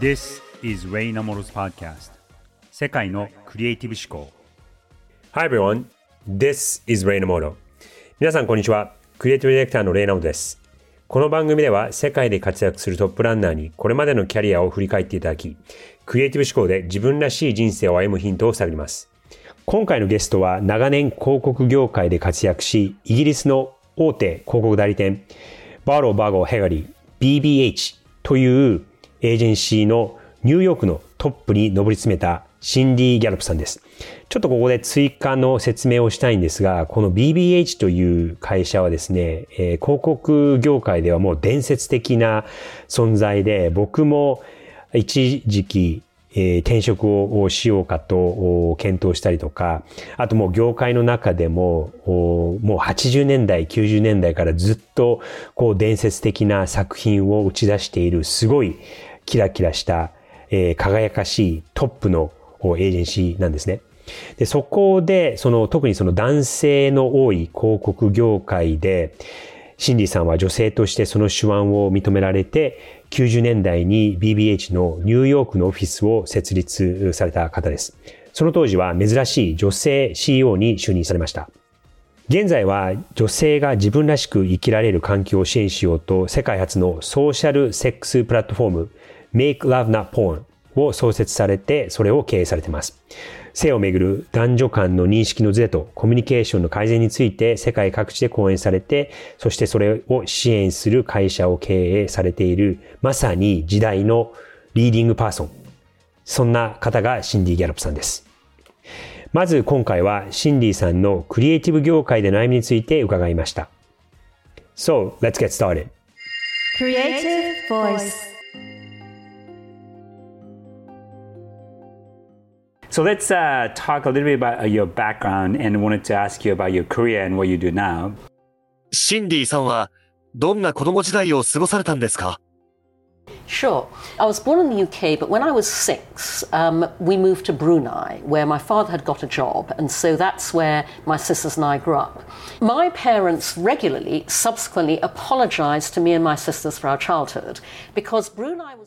This is Ray Namoro's podcast. 世界のクリエイティブ思考。Hi everyone, this is Ray Namoro 皆さんこんにちは。クリエイティブディレクターのレイナモです。この番組では世界で活躍するトップランナーにこれまでのキャリアを振り返っていただきクリエイティブ思考で自分らしい人生を歩むヒントを探ります。今回のゲストは長年広告業界で活躍しイギリスの大手広告代理店Bartle Bogle Hegarty BBH というエージェンシーのニューヨークのトップに上り詰めたシンディ・ギャロップさんです。ちょっとここで追加の説明をしたいんですが、この BBH という会社はですね、えー、広告業界ではもう伝説的な存在で、僕も一時期えー、転職をしようかと検討したりとか、あともう業界の中でも、もう80年代、90年代からずっとこう伝説的な作品を打ち出しているすごいキラキラした、えー、輝かしいトップのエージェンシーなんですね。で、そこで、その特にその男性の多い広告業界で、シンディさんは女性としてその手腕を認められて、90年代に BBH のニューヨークのオフィスを設立された方です。その当時は珍しい女性 CEO に就任されました。現在は女性が自分らしく生きられる環境を支援しようと世界初のソーシャルセックスプラットフォーム Make Love Not Porn を創設されてそれを経営されています。性をめぐる男女間の認識のズレとコミュニケーションの改善について世界各地で講演されて、そしてそれを支援する会社を経営されている、まさに時代のリーディングパーソン。そんな方がシンディ・ギャロップさんです。まず今回はシンディさんのクリエイティブ業界で悩みについて伺いました。So, let's get started. Creative Voice So let's uh, talk a little bit about your background and wanted to ask you about your career and what you do now. シンディさんはどんな子供時代を過ごされたんですか Sure. I was born in the UK, but when I was six, um, we moved to Brunei, where my father had got a job, and so that's where my sisters and I grew up. My parents regularly, subsequently, apologized to me and my sisters for our childhood because Brunei was.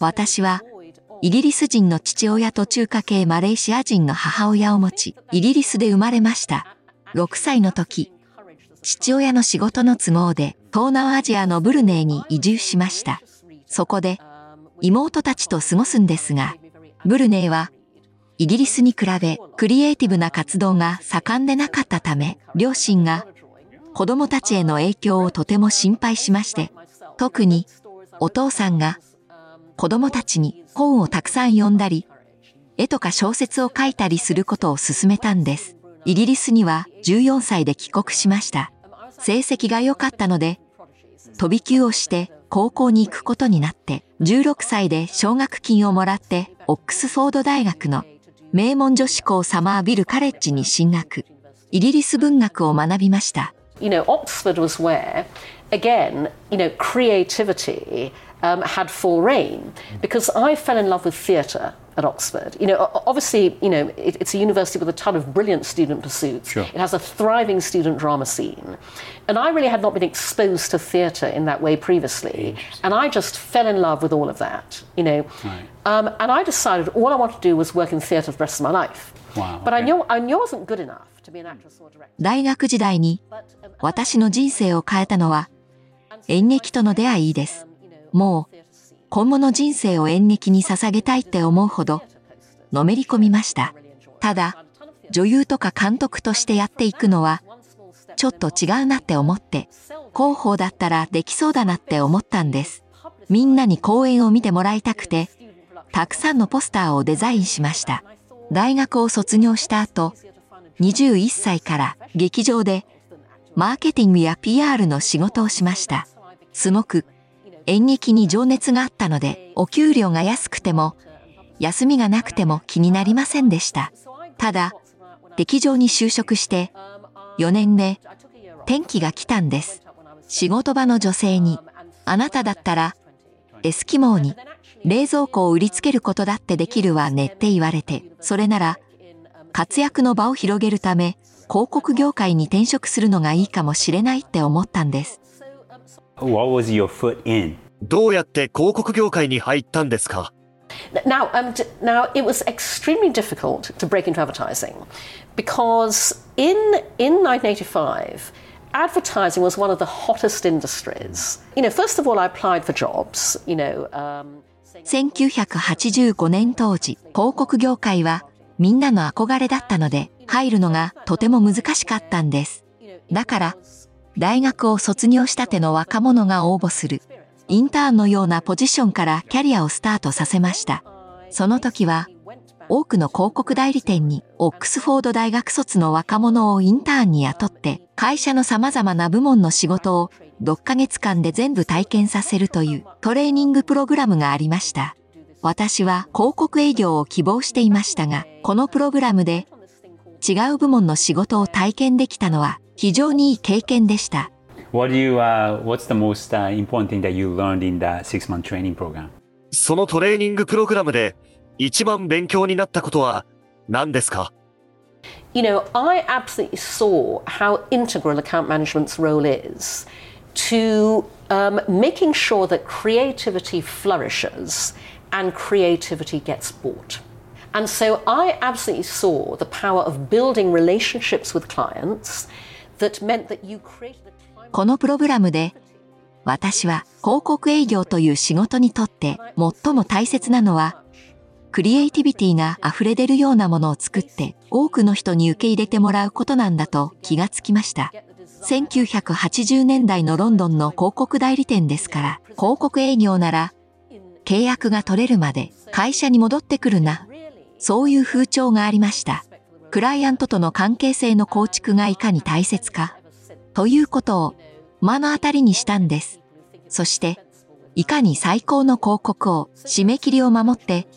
イギリス人の父親と中華系マレーシア人の母親を持ち、イギリスで生まれました。6歳の時、父親の仕事の都合で東南アジアのブルネイに移住しました。そこで妹たちと過ごすんですが、ブルネイはイギリスに比べクリエイティブな活動が盛んでなかったため、両親が子供たちへの影響をとても心配しまして、特にお父さんが子供たちに本をたくさん読んだり、絵とか小説を書いたりすることを勧めたんです。イギリスには14歳で帰国しました。成績が良かったので、飛び級をして高校に行くことになって、16歳で奨学金をもらって、オックスフォード大学の名門女子校サマービルカレッジに進学。イギリス文学を学びました。You know, Oxford was where, again, you know, creativity um, had full reign because I fell in love with theatre at Oxford. You know, obviously, you know, it, it's a university with a ton of brilliant student pursuits. Sure. It has a thriving student drama scene. And I really had not been exposed to theatre in that way previously. And I just fell in love with all of that, you know. Right. Um, and I decided all I wanted to do was work in theatre for the rest of my life. Wow, but I knew, I knew I wasn't good enough to be an actress or director. 大学時代に私の人生を変えたのは演劇との出会いです。 もう今後の人生を演劇に捧げたいって思うほどのめり込みました。ただ、女優とか監督としてやっていくのはちょっと違うなって思って、広報だったらできそうだなって思ったんです。みんなに公演を見てもらいたくて、たくさんのポスターをデザインしました。大学を卒業した後、21歳から劇場でマーケティングや PR の仕事をしました。すごく演劇に情熱があったので、お給料が安くても、休みがなくても気になりませんでした。ただ、劇場に就職して、4年で転機が来たんです。仕事場の女性に、あなただったら、エスキモーに冷蔵庫を売りつけることだってできるわねって言われて、それなら、活躍の場を広げるため、広告業界に転職するのがいいかもしれないって思ったんです。What was your foot in? どうやって広告業界に入ったんですか Now, um, d- now it was extremely difficult to break into advertising because in in 1985, advertising was one of the hottest industries. You know, first of all, I applied for jobs. You know. Um, 1985年当時、広告業界はみんなの憧れだったので、入るのがとても難しかったんです。だから、大学を卒業したての若者が応募する、インターンのようなポジションからキャリアをスタートさせました。その時は、多くの広告代理店にオックスフォード大学卒の若者をインターンに雇って、会社の様々な部門の仕事を6ヶ月間で全部体験させるというトレーニングプログラムがありました。私は広告営業を希望していましたが、このプログラムで違う部門の仕事を体験できたのは非常にいい経験でした。 What do you, uh, what's the most uh, important thing that you learned in the six month training program? そのトレーニングプログラムで一番勉強になったことは何ですか You know, I absolutely saw how integral account management's role is to um, making sure that creativity flourishes and creativity gets bought. And so I absolutely saw the power of building relationships with clients that meant that you created このプログラムで私は広告営業という仕事にとって最も大切なのはクリエイティビティが溢れ出るようなものを作って多くの人に受け入れてもらうことなんだと気がつきました。1980年代のロンドンの広告代理店ですから広告営業なら契約が取れるまで会社に戻ってくるな。そういう風潮がありました。クライアントとの関係性の構築がいかに大切か。ということを目の当たりにしたんです。そして、いかに最高の広告を締め切りを守って、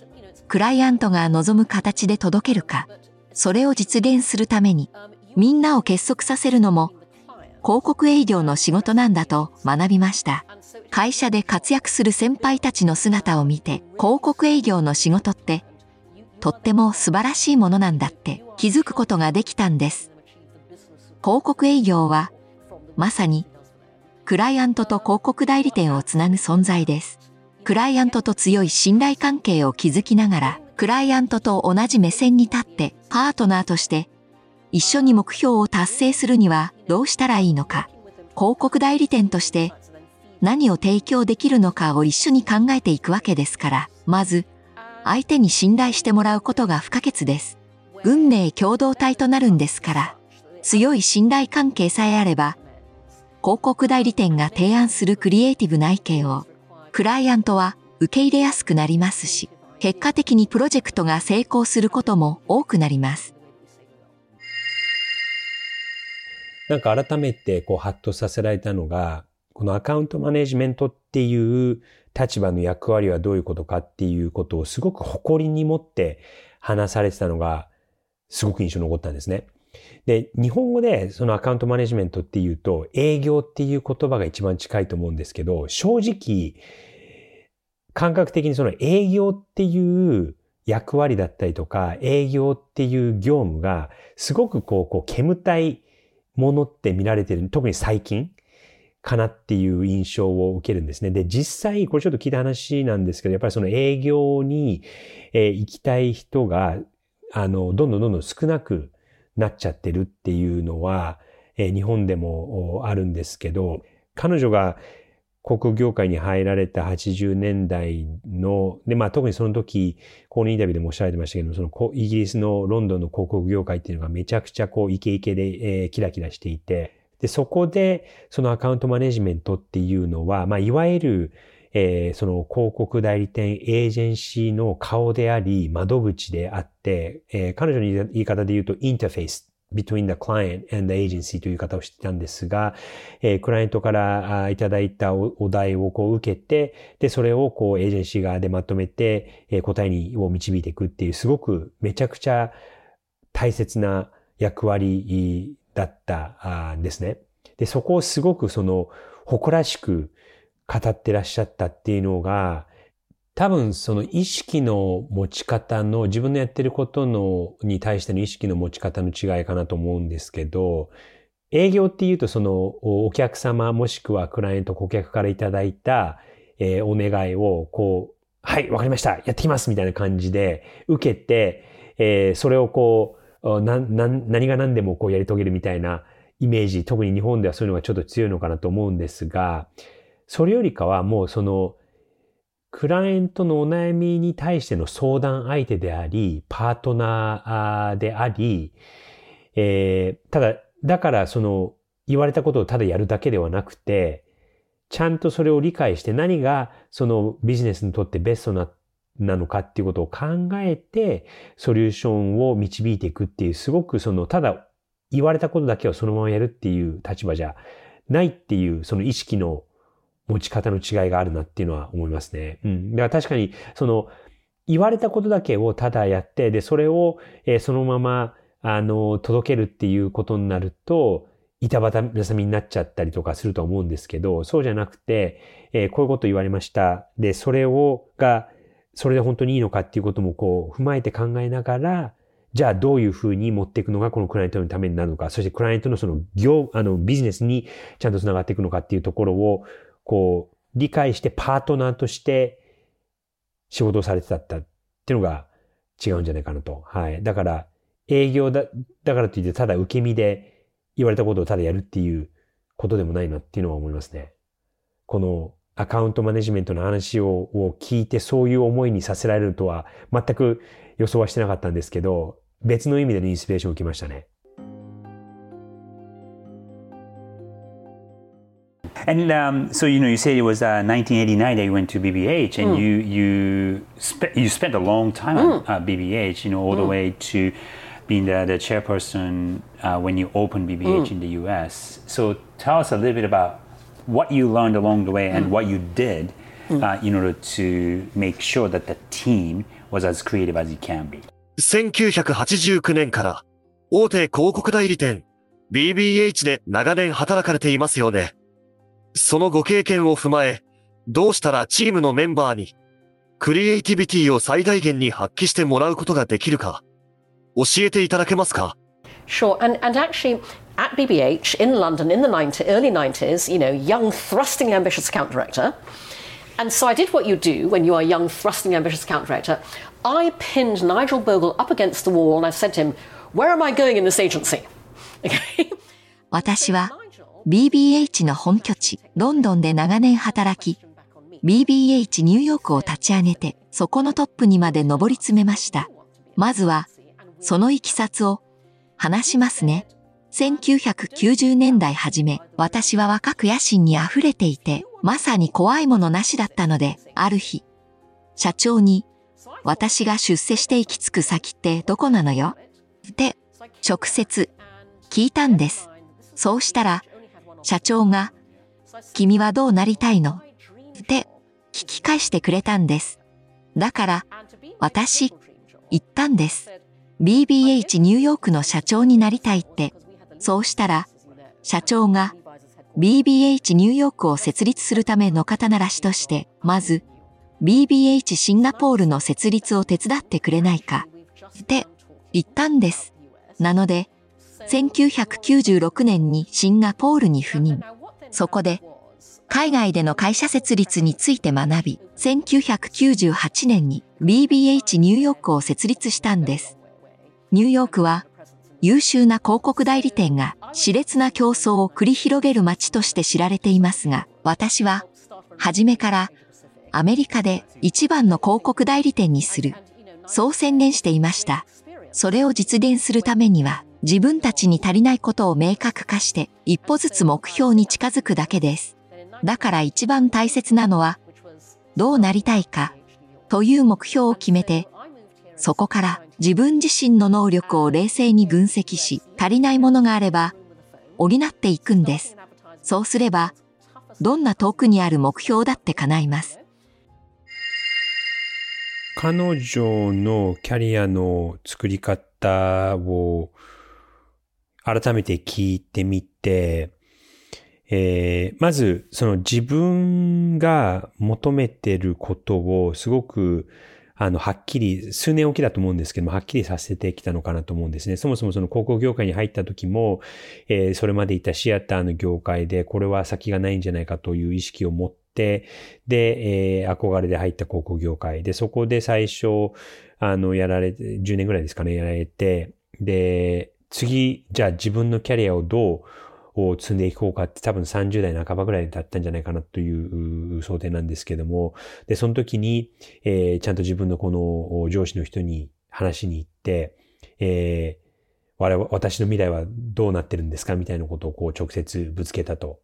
クライアントが望む形で届けるか、それを実現するために、みんなを結束させるのも、広告営業の仕事なんだと学びました。会社で活躍する先輩たちの姿を見て、広告営業の仕事って、とっても素晴らしいものなんだって気づくことができたんです。広告営業は、まさに、クライアントと広告代理店をつなぐ存在です。クライアントと強い信頼関係を築きながら、クライアントと同じ目線に立って、パートナーとして、一緒に目標を達成するにはどうしたらいいのか、広告代理店として何を提供できるのかを一緒に考えていくわけですから、まず、相手に信頼してもらうことが不可欠です。運命共同体となるんですから、強い信頼関係さえあれば、広告代理店が提案するクリエイティブな意見を、クライアントは受け入れやすくなりますし、結果的にプロジェクトが成功することも多くなります。なんか改めてこうハッとさせられたのが、このアカウントマネジメントっていう立場の役割はどういうことかっていうことをすごく誇りに持って話されてたのがすごく印象に残ったんですね。で、日本語でそのアカウントマネジメントっていうと営業っていう言葉が一番近いと思うんですけど、正直感覚的にその営業っていう役割だったりとか営業っていう業務がすごくこう、こう煙たいものって見られてる、特に最近かなっていう印象を受けるんですね。で、実際、これちょっと聞いた話なんですけど、やっぱりその営業に、えー行きたい人が、あの、どんどんどんどん少なくなっちゃってるっていうのは、えー日本でもあるんですけど、彼女が航空業界に入られた80年代の、で、まあ特にその時、このインタビューでもおっしゃられてましたけど、そのイギリスのロンドンの広告業界っていうのがめちゃくちゃこうイケイケで、えーキラキラしていて、で、そこでそのアカウントマネジメントっていうのは、まあいわゆる、えーその広告代理店エージェンシーの顔であり、窓口であって、えー彼女の言い方で言うとインターフェース between the client and the agency という方をしてたんですが、えークライアントからいただいたおお題をこう受けて、で、それをこうエージェンシー側でまとめて、えー答えにを導いていくっていう、すごくめちゃくちゃ大切な役割だったんですね。で、そこをすごくその誇らしく語ってらっしゃったっていうのが、多分その意識の持ち方の、自分のやってることの、に対しての意識の持ち方の違いかなと思うんですけど、営業っていうとそのお客様もしくはクライアント顧客からいただいた、えーお願いをこうはい、わかりました。やってきますみたいな感じで受けて、えー、それをこう、な、な、何が何でもこうやり遂げるみたいなイメージ、特に日本ではそういうのがちょっと強いのかなと思うんですが、それよりかはもうその、クライアントのお悩みに対しての相談相手であり、パートナーであり、えー、ただ、だからその言われたことをただやるだけではなくて、ちゃんとそれを理解して何がそのビジネスにとってベストななのかっていうことを考えて、ソリューションを導いていくっていう、すごくその、ただ言われたことだけをそのままやるっていう立場じゃないっていう、その意識の持ち方の違いがあるなっていうのは思いますね。うん。だから確かに、その、言われたことだけをただやって、で、それを、えー、そのまま、あの、届けるっていうことになると、板挟みになっちゃったりとかすると思うんですけど、そうじゃなくて、えー、こういうこと言われました。で、それを、が、それで本当にいいのかっていうこともこう、踏まえて考えながら、じゃあどういうふうに持っていくのがこのクライアントのためになるのか、そしてクライアントのその業、あのビジネスにちゃんと繋がっていくのかっていうところを、こう、理解してパートナーとして仕事をされてたっていうのが違うんじゃないかなと。はい。だから、営業だ、だからといってただ受け身で言われたことをただやるっていうことでもないなっていうのは思いますね。このアカウントマネジメントの話をを聞いてそういう思いにさせられるとは全く予想はしてなかったんですけど、別の意味でのインスピレーションを受けましたね。And um, so you know, you said it was uh, 1989 that you went to BBH, and mm. you you spent you spent a long time mm. at uh, BBH. You know, all mm. the way to being the, the chairperson uh, when you opened BBH mm. in the U.S. So tell us a little bit about what you learned along the way and mm. what you did mm. uh, in order to make sure that the team was as creative as it can be. 1989年から大手広告代理店 BBH で長年働かれていますよね。そのご経験を踏まえ、どうしたらチームのメンバーにクリエイティビティを最大限に発揮してもらうことができるか、教えていただけますか Sure, and, and actually, at BBH in London in the 90, early 90s, you know, young, thrusting, ambitious account director. And so I did what you do when you are a young, thrusting, ambitious account director. I pinned Nigel Bogle up against the wall and I said to him, Where am I going in this agency? Okay? 私は BBH の本拠地、ロンドンで長年働き、BBH ニューヨークを立ち上げて、そこのトップにまで上り詰めました。まずは、そのいきさつを話しますね。1990年代初め、私は若く野心に溢れていて、まさに怖いものなしだったので、ある日、社長に、私が出世して行き着く先ってどこなのよ？って、直接、聞いたんです。そうしたら、社長が、君はどうなりたいの？って聞き返してくれたんです。だから、私、言ったんです。BBH ニューヨークの社長になりたいって。そうしたら、社長が BBH ニューヨークを設立するための肩慣らしとして、まず BBH シンガポールの設立を手伝ってくれないかって言ったんです。なので、1996年にシンガポールに赴任。そこで、海外での会社設立について学び、1998年に BBH ニューヨークを設立したんです。ニューヨークは優秀な広告代理店が熾烈な競争を繰り広げる街として知られていますが、私は初めからアメリカで一番の広告代理店にする、そう宣言していました。それを実現するためには自分たちに足りないことを明確化して一歩ずつ目標に近づくだけです。だから一番大切なのは、どうなりたいかという目標を決めて、そこから自分自身の能力を冷静に分析し、足りないものがあれば、補っていくんです。そうすれば、どんな遠くにある目標だって叶います。彼女のキャリアの作り方を改めて聞いてみて、えー、まず、その自分が求めてることをすごく、あの、はっきり、数年おきだと思うんですけども、はっきりさせてきたのかなと思うんですね。そもそもその広告業界に入った時も、えー、それまでいたシアターの業界で、これは先がないんじゃないかという意識を持ってで、えー、憧れで入った広告業界。で、そこで最初、あの、やられて、10年ぐらいですかね、やられて、で、次、じゃあ自分のキャリアをどう積んでいこうかって多分30代半ばぐらいだったんじゃないかなという想定なんですけども、で、その時に、えー、ちゃんと自分のこの上司の人に話しに行って、えー、我々、私の未来はどうなってるんですかみたいなことをこう直接ぶつけたと。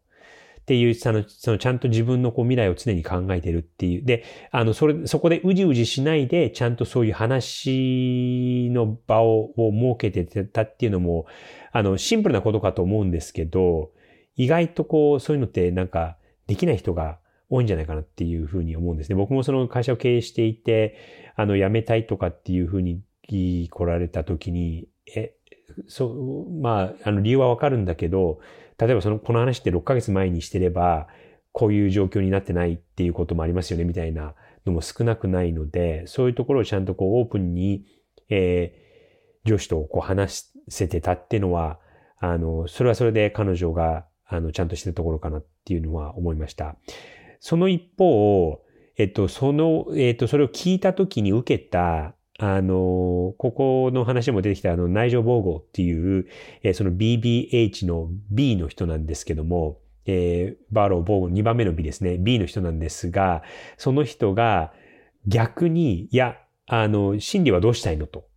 っていう、その、そのちゃんと自分のこう未来を常に考えてるっていう。で、あの、それ、そこでうじうじしないで、ちゃんとそういう話の場を設けてたっていうのも、あの、シンプルなことかと思うんですけど、意外とこう、そういうのってなんか、できない人が多いんじゃないかなっていうふうに思うんですね。僕もその会社を経営していて、あの、辞めたいとかっていうふうに来られた時に、え、そう、まあ、あの、理由はわかるんだけど、例えばその、この話って6ヶ月前にしてれば、こういう状況になってないっていうこともありますよね、みたいなのも少なくないので、そういうところをちゃんとこうオープンに、えー、上司とこう話せてたっていうのは、あの、それはそれで彼女が、あの、ちゃんとしてるところかなっていうのは思いました。その一方、えっと、その、えっと、それを聞いたときに受けた、あの、ここの話も出てきたあの内情防護っていう、えー、その BBH の B の人なんですけども、えー、バーロー防護2番目の B ですね。B の人なんですが、その人が逆に、いや、あの、心理はどうしたいのと。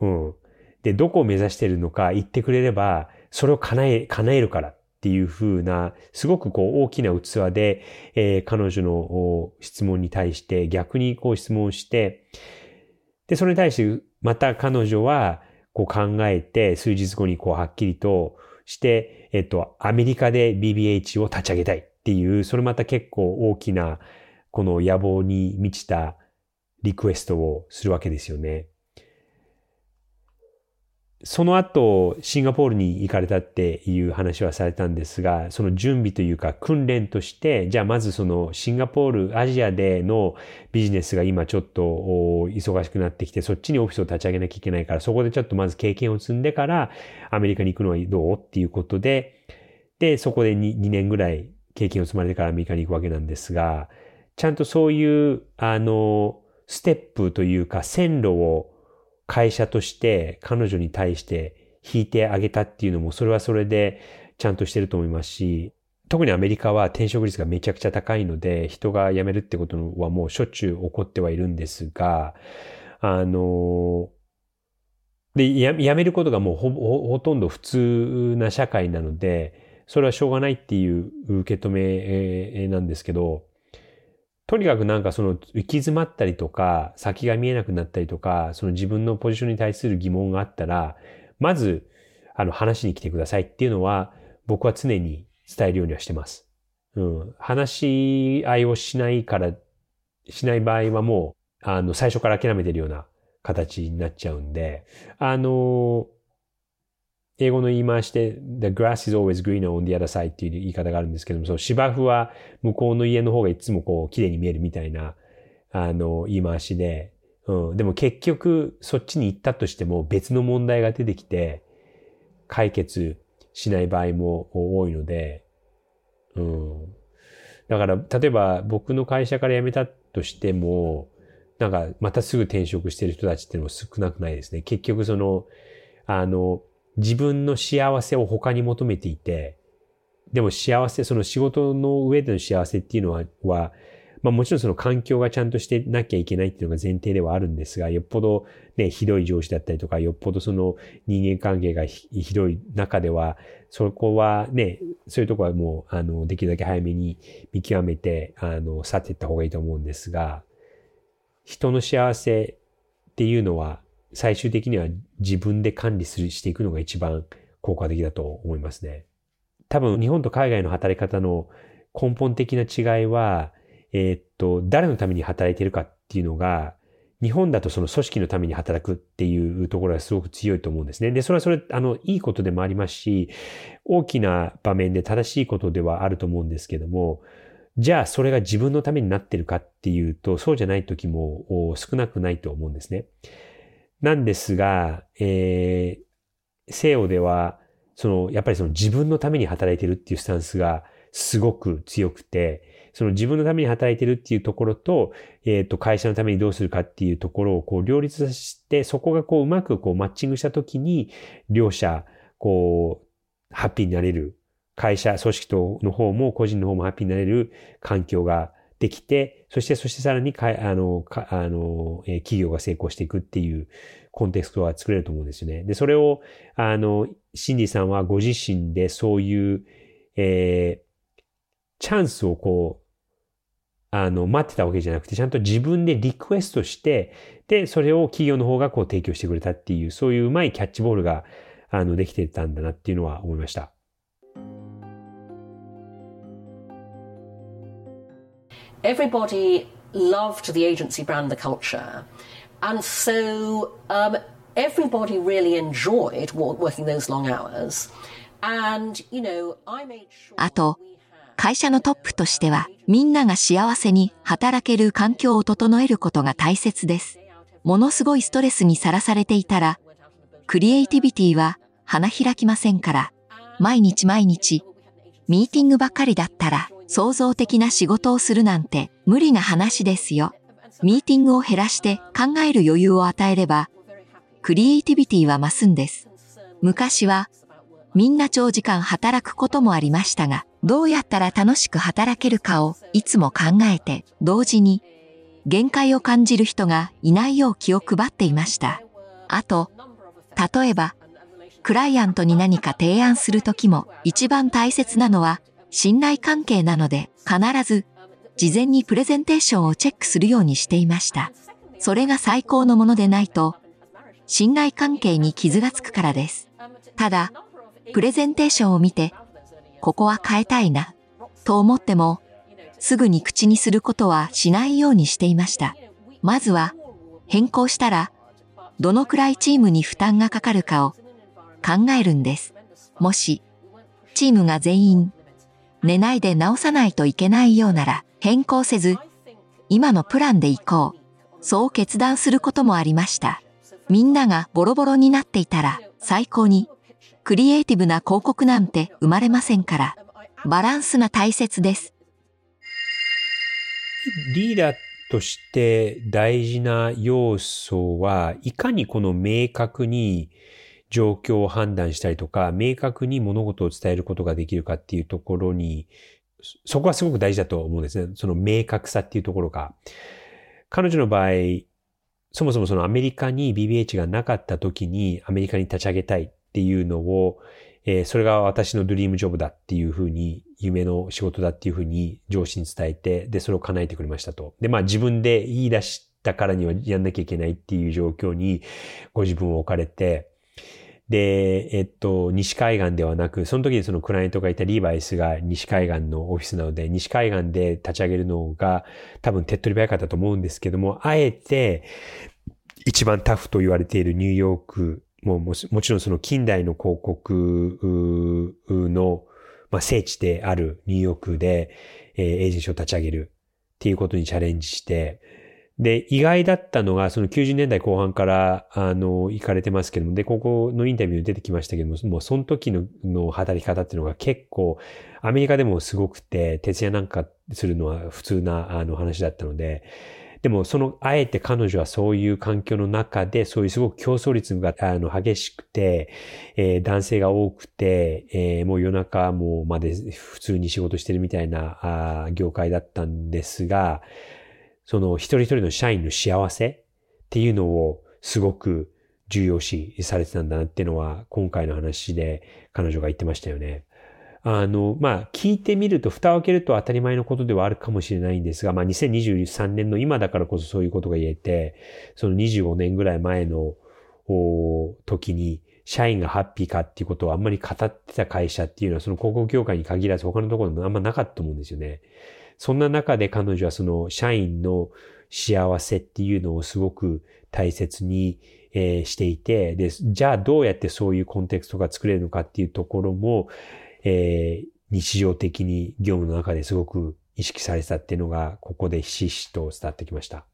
うん。で、どこを目指してるのか言ってくれれば、それを叶え、叶えるからっていう風な、すごくこう大きな器で、えー、彼女の質問に対して逆にこう質問して、で、それに対して、また彼女は、こう考えて、数日後にこうはっきりとして、えっと、アメリカで BBH を立ち上げたいっていう、それまた結構大きな、この野望に満ちたリクエストをするわけですよね。その後、シンガポールに行かれたっていう話はされたんですが、その準備というか訓練として、じゃあまずそのシンガポール、アジアでのビジネスが今ちょっと忙しくなってきて、そっちにオフィスを立ち上げなきゃいけないから、そこでちょっとまず経験を積んでからアメリカに行くのはどうっていうことで、で、そこで 2, 2年ぐらい経験を積まれてからアメリカに行くわけなんですが、ちゃんとそういう、あの、ステップというか線路を会社として彼女に対して引いてあげたっていうのも、それはそれでちゃんとしてると思いますし、特にアメリカは転職率がめちゃくちゃ高いので、人が辞めるってことはもうしょっちゅう起こってはいるんですが、あの、で、辞めることがもうほほとんど普通な社会なので、それはしょうがないっていう受け止めなんですけど、とにかくなんかその行き詰まったりとか、先が見えなくなったりとか、その自分のポジションに対する疑問があったら、まず、あの、話に来てくださいっていうのは、僕は常に伝えるようにはしてます。うん。話し合いをしないから、しない場合はもう、あの、最初から諦めてるような形になっちゃうんで、あの、英語の言い回しで The grass is always greener on the other side っていう言い方があるんですけども、その芝生は向こうの家の方がいつもこう綺麗に見えるみたいな、あの、言い回しで、うん。でも結局そっちに行ったとしても別の問題が出てきて解決しない場合も多いので、うん。だから、例えば僕の会社から辞めたとしても、なんかまたすぐ転職してる人たちっていうのも少なくないですね。結局その、あの、自分の幸せを他に求めていて、でも幸せ、その仕事の上での幸せっていうのは、はまあもちろんその環境がちゃんとしてなきゃいけないっていうのが前提ではあるんですが、よっぽどね、ひどい上司だったりとか、よっぽどその人間関係がひどい中では、そこはね、そういうとこはもう、あの、できるだけ早めに見極めて、あの、去っていった方がいいと思うんですが、人の幸せっていうのは、最終的には自分で管理するしていくのが一番効果的だと思いますね。多分日本と海外の働き方の根本的な違いは、えー、っと、誰のために働いてるかっていうのが、日本だとその組織のために働くっていうところがすごく強いと思うんですね。で、それはそれ、あの、いいことでもありますし、大きな場面で正しいことではあると思うんですけども、じゃあそれが自分のためになってるかっていうと、そうじゃない時も少なくないと思うんですね。なんですが、えー、西洋では、その、やっぱりその自分のために働いてるっていうスタンスがすごく強くて、その自分のために働いてるっていうところと、えっ、と、会社のためにどうするかっていうところをこう両立させて、そこがこううまくこうマッチングしたときに、両者、こう、ハッピーになれる。会社、組織との方も個人の方もハッピーになれる環境ができて、そして、そしてさらにか、あの、かあの、え企業が成功していくっていうコンテクストは作れると思うんですよね。で、それを、あの、シンディさんはご自身でそういう、えー、チャンスをこう、あの、待ってたわけじゃなくて、ちゃんと自分でリクエストして、で、それを企業の方がこう提供してくれたっていう、そういううまいキャッチボールが、あの、できてたんだなっていうのは思いました。Everybody loved the agency brand, the culture. And so um, everybody really enjoyed working those long hours. And, you know, I made sure あと、会社のトップとしては、みんなが幸せに働ける環境を整えることが大切です。ものすごいストレスにさらされていたら、クリエイティビティは花開きませんから、毎日毎日、ミーティングばっかりだったら、創造的な仕事をするなんて無理な話ですよ。ミーティングを減らして考える余裕を与えれば、クリエイティビティは増すんです。昔は、みんな長時間働くこともありましたが、どうやったら楽しく働けるかをいつも考えて、同時に、限界を感じる人がいないよう気を配っていました。あと、例えば、クライアントに何か提案するときも一番大切なのは信頼関係なので必ず事前にプレゼンテーションをチェックするようにしていました。それが最高のものでないと信頼関係に傷がつくからです。ただ、プレゼンテーションを見て、ここは変えたいな、と思っても、すぐに口にすることはしないようにしていました。まずは、変更したら、どのくらいチームに負担がかかるかを考えるんです。もし、チームが全員寝ないで直さないといけないようなら変更せず、今のプランで行こう。そう決断することもありました。みんながボロボロになっていたら最高にクリエイティブな広告なんて生まれませんから、バランスが大切です。リーダーとして大事な要素はいかにこの明確に状況を判断したりとか、明確に物事を伝えることができるかっていうところに、そこはすごく大事だと思うんですね。その明確さっていうところが。彼女の場合、そもそもそのアメリカに BBH がなかった時にアメリカに立ち上げたいっていうのを、えー、それが私のドリームジョブだっていうふうに、夢の仕事だっていうふうに上司に伝えて、で、それを叶えてくれましたと。で、まあ自分で言い出したからにはやんなきゃいけないっていう状況にご自分を置かれて、で、えっと、西海岸ではなく、その時にそのクライアントがいたリーバイスが西海岸のオフィスなので、西海岸で立ち上げるのが多分手っ取り早かったと思うんですけども、あえて一番タフと言われているニューヨークももちろんその近代の広告の、まあ、聖地であるニューヨークで、えー、エージェンシーを立ち上げるっていうことにチャレンジして、で、意外だったのが、その90年代後半から、あの、行かれてますけども、で、ここのインタビューに出てきましたけども、もうその時のの働き方っていうのが結構、アメリカでもすごくて、徹夜なんかするのは普通な、あの、話だったので、でも、その、あえて彼女はそういう環境の中で、そういうすごく競争率が、あの、激しくて、えー、男性が多くて、えー、もう夜中もまで普通に仕事してるみたいな、あ業界だったんですが、その一人一人の社員の幸せっていうのをすごく重要視されてたんだなっていうのは今回の話で彼女が言ってましたよね。あの、まあ、聞いてみると、蓋を開けると当たり前のことではあるかもしれないんですが、まあ、2023年の今だからこそそういうことが言えて、その25年ぐらい前の時に、社員がハッピーかっていうことをあんまり語ってた会社っていうのは、その広告業界に限らず他のところでもあんまなかったと思うんですよね。そんな中で彼女はその社員の幸せっていうのをすごく大切に、え、していて、で、じゃあどうやってそういうコンテクストが作れるのかっていうところも、えー、日常的に業務の中ですごく意識されてたっていうのが、ここでひしひしと伝わってきました。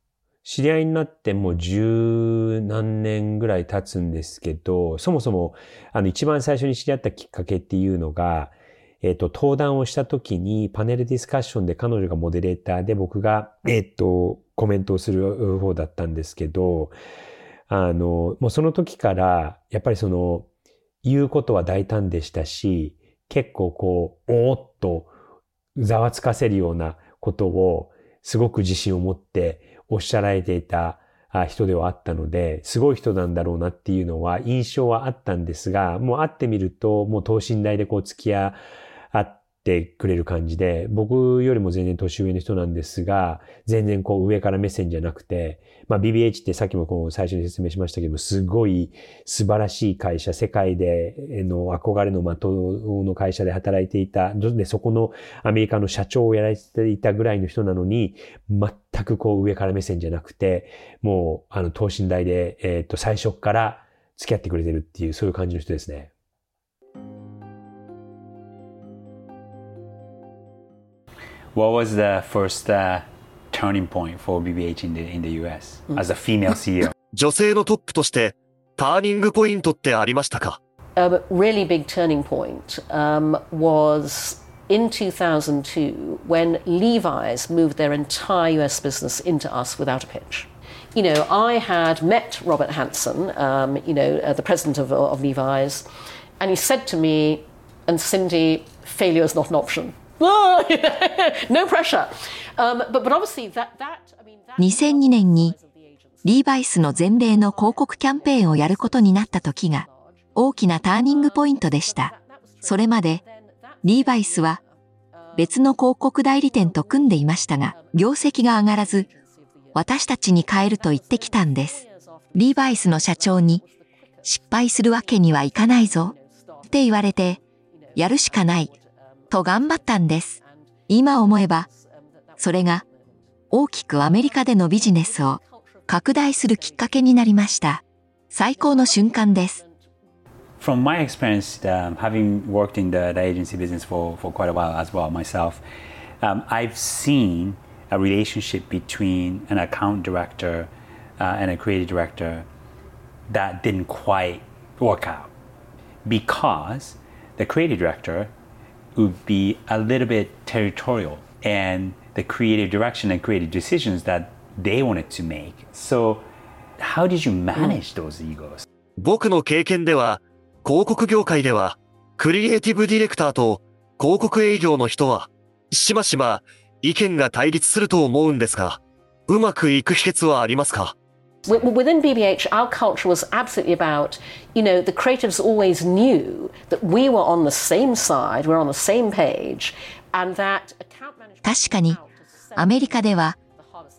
知り合いになってもう十何年ぐらい経つんですけど、そもそも、あの、一番最初に知り合ったきっかけっていうのが、えっ、と、登壇をした時にパネルディスカッションで彼女がモデレーターで僕が、えっ、と、コメントをする方だったんですけど、あの、もうその時から、やっぱりその、言うことは大胆でしたし、結構こう、おーっとざわつかせるようなことをすごく自信を持っておっしゃられていた人ではあったので、すごい人なんだろうなっていうのは印象はあったんですが、もう会ってみると、もう等身大でこう付き合ってくれる感じで、僕よりも全然年上の人なんですが、全然こう上から目線じゃなくて、まあ BBH ってさっきもこう最初に説明しましたけども、すごい素晴らしい会社、世界での憧れの的の会社で働いていた、で、そこのアメリカの社長をやられていたぐらいの人なのに、全くこう上から目線じゃなくて、もうあの等身大で、えっ、と最初から付き合ってくれてるっていう、そういう感じの人ですね。What was the first uh, turning point for BBH in the, in the US as a female CEO? 女性のトップとしてターニングポイントってありましたか A really big turning point um, was in 2002 when Levi's moved their entire US business into us without a pitch. You know, I had met Robert Hanson, um, you know, uh, the president of, of Levi's, and he said to me, and Cindy, failure is not an option. no pressure. Um, but, but obviously that, that, I mean, that 2002年にリーバイスの全米の広告キャンペーンをやることになった時が大きなターニングポイントでした。それまでリーバイスは別の広告代理店と組んでいましたが業績が上がらず私たちに変えると言ってきたんです。リーバイスの社長に失敗するわけにはいかないぞって言われてやるしかないと頑張ったんです。今思えばそれが大きくアメリカでのビジネスを拡大するきっかけになりました。最高の瞬間です。From my experience, um, having worked in the, the agency business for, for quite a while as well myself, um, I've seen a relationship between an account director uh, and a creative director that didn't quite work out because the creative director would be a little bit territorial and the creative direction and creative decisions that they wanted to make. So, how did you manage those egos? 僕の経験では、広告業界では、クリエイティブディレクターと広告営業の人は、しばしば意見が対立すると思うんですが、うまくいく秘訣はありますか Within BBH, our culture was absolutely about, you know, the creatives always knew that we were on the same side, we were on the same page, and that account management. 確かにアメリカでは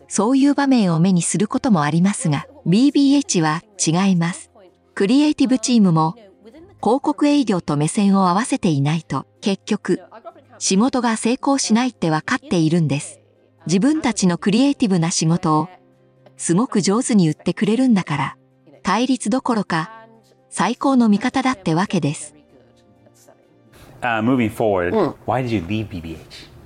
そういう場面を目にすることもありますが BBH は違います。クリエイティブチームも広告営業と目線を合わせていないと結局仕事が成功しないって分かっているんです。自分たちのクリエイティブな仕事をすごく上手に言ってくれるんだから対立どころか最高の味方だってわけです。Uh, moving forward, why did you leave BBH?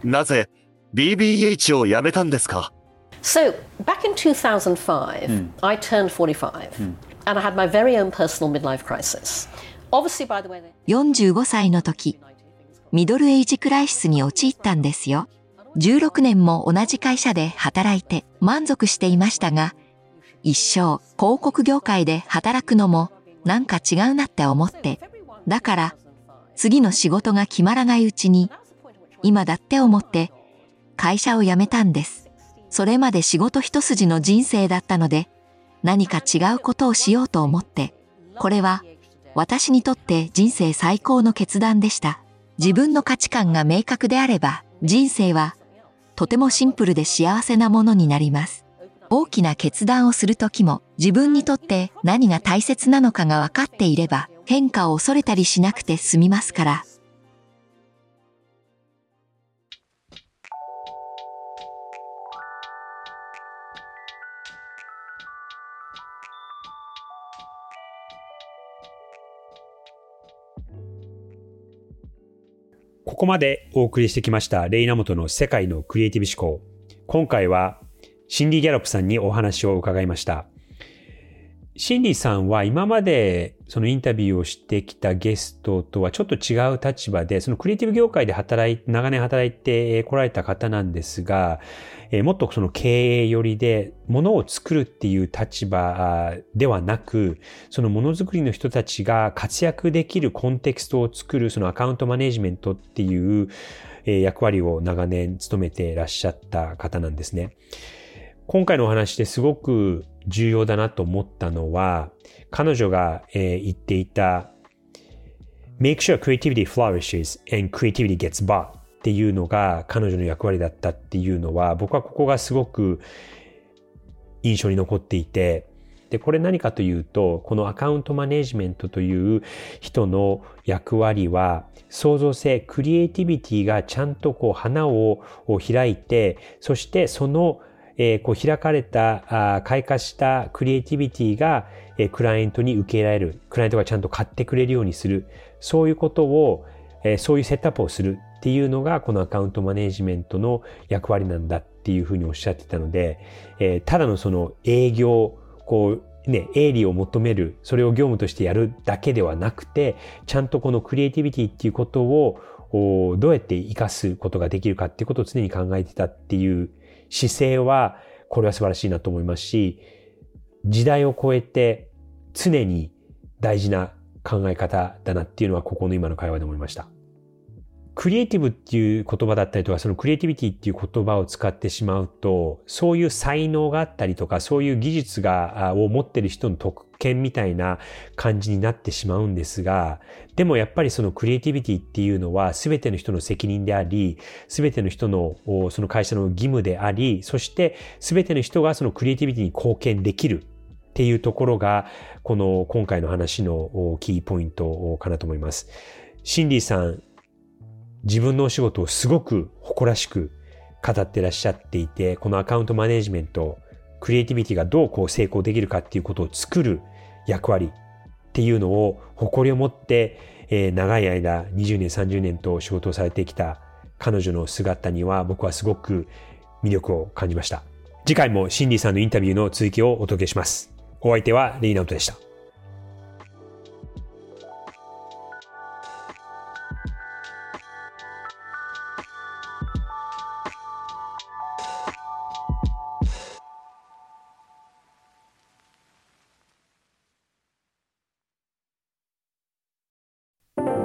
なぜ BBH を辞めたんですか So, back in 2005, I turned 45, and I had my very own personal midlife crisis. Obviously, by the way, they- 45歳の時、ミドルエイジクライシスに陥ったんですよ。16年も同じ会社で働いて満足していましたが、一生広告業界で働くのもなんか違うなって思って、だから次の仕事が決まらないうちに、今だって思って会社を辞めたんです。それまで仕事一筋の人生だったので、何か違うことをしようと思って、これは私にとって人生最高の決断でした。自分の価値観が明確であれば、人生はとてもシンプルで幸せなものになります。大きな決断をする時も自分にとって何が大切なのかが分かっていれば変化を恐れたりしなくて済みますから。ここまでお送りしてきましたレイナモトの世界のクリエイティブ思考。今回はシンディ・ギャロップさんにお話を伺いました。シンディさんは今までそのインタビューをしてきたゲストとはちょっと違う立場で、そのクリエイティブ業界で働い、長年働いてこられた方なんですが、もっとその経営寄りで物を作るっていう立場ではなく、そのものづくりの人たちが活躍できるコンテクストを作るそのアカウントマネジメントっていう役割を長年務めていらっしゃった方なんですね。今回のお話ですごく重要だなと思ったのは、彼女が、えー、言っていた Make sure creativity flourishes and creativity gets bought っていうのが彼女の役割だったっていうのは僕はここがすごく印象に残っていてでこれ何かというとこのアカウントマネジメントという人の役割は創造性クリエイティビティがちゃんとこう花を開いてそしてそのえー、こう開かれた、あ開花したクリエイティビティが、えー、クライアントに受け入れられる、クライアントがちゃんと買ってくれるようにする、そういうことを、えー、そういうセットアップをするっていうのが、このアカウントマネジメントの役割なんだっていうふうにおっしゃってたので、えー、ただのその営業、こう、ね、営利を求める、それを業務としてやるだけではなくて、ちゃんとこのクリエイティビティっていうことを、どうやって活かすことができるかっていうことを常に考えてたっていう姿勢は、これは素晴らしいなと思いますし、時代を超えて常に大事な考え方だなっていうのは、ここの今の会話で思いました。クリエイティブっていう言葉だったりとか、そのクリエイティビティっていう言葉を使ってしまうと、そういう才能があったりとか、そういう技術が、を持ってる人の特権みたいな感じになってしまうんですが、でもやっぱりそのクリエイティビティっていうのは全ての人の責任であり、全ての人のその会社の義務であり、そして全ての人がそのクリエイティビティに貢献できるっていうところが、この今回の話のキーポイントかなと思います。シンディさん、自分のお仕事をすごく誇らしく語ってらっしゃっていて、このアカウントマネジメント、クリエイティビティがどうこう成功できるかっていうことを作る役割っていうのを誇りを持って、えー、長い間20年30年と仕事をされてきた彼女の姿には僕はすごく魅力を感じました。次回もシンディさんのインタビューの続きをお届けします。お相手はレイナウトでした。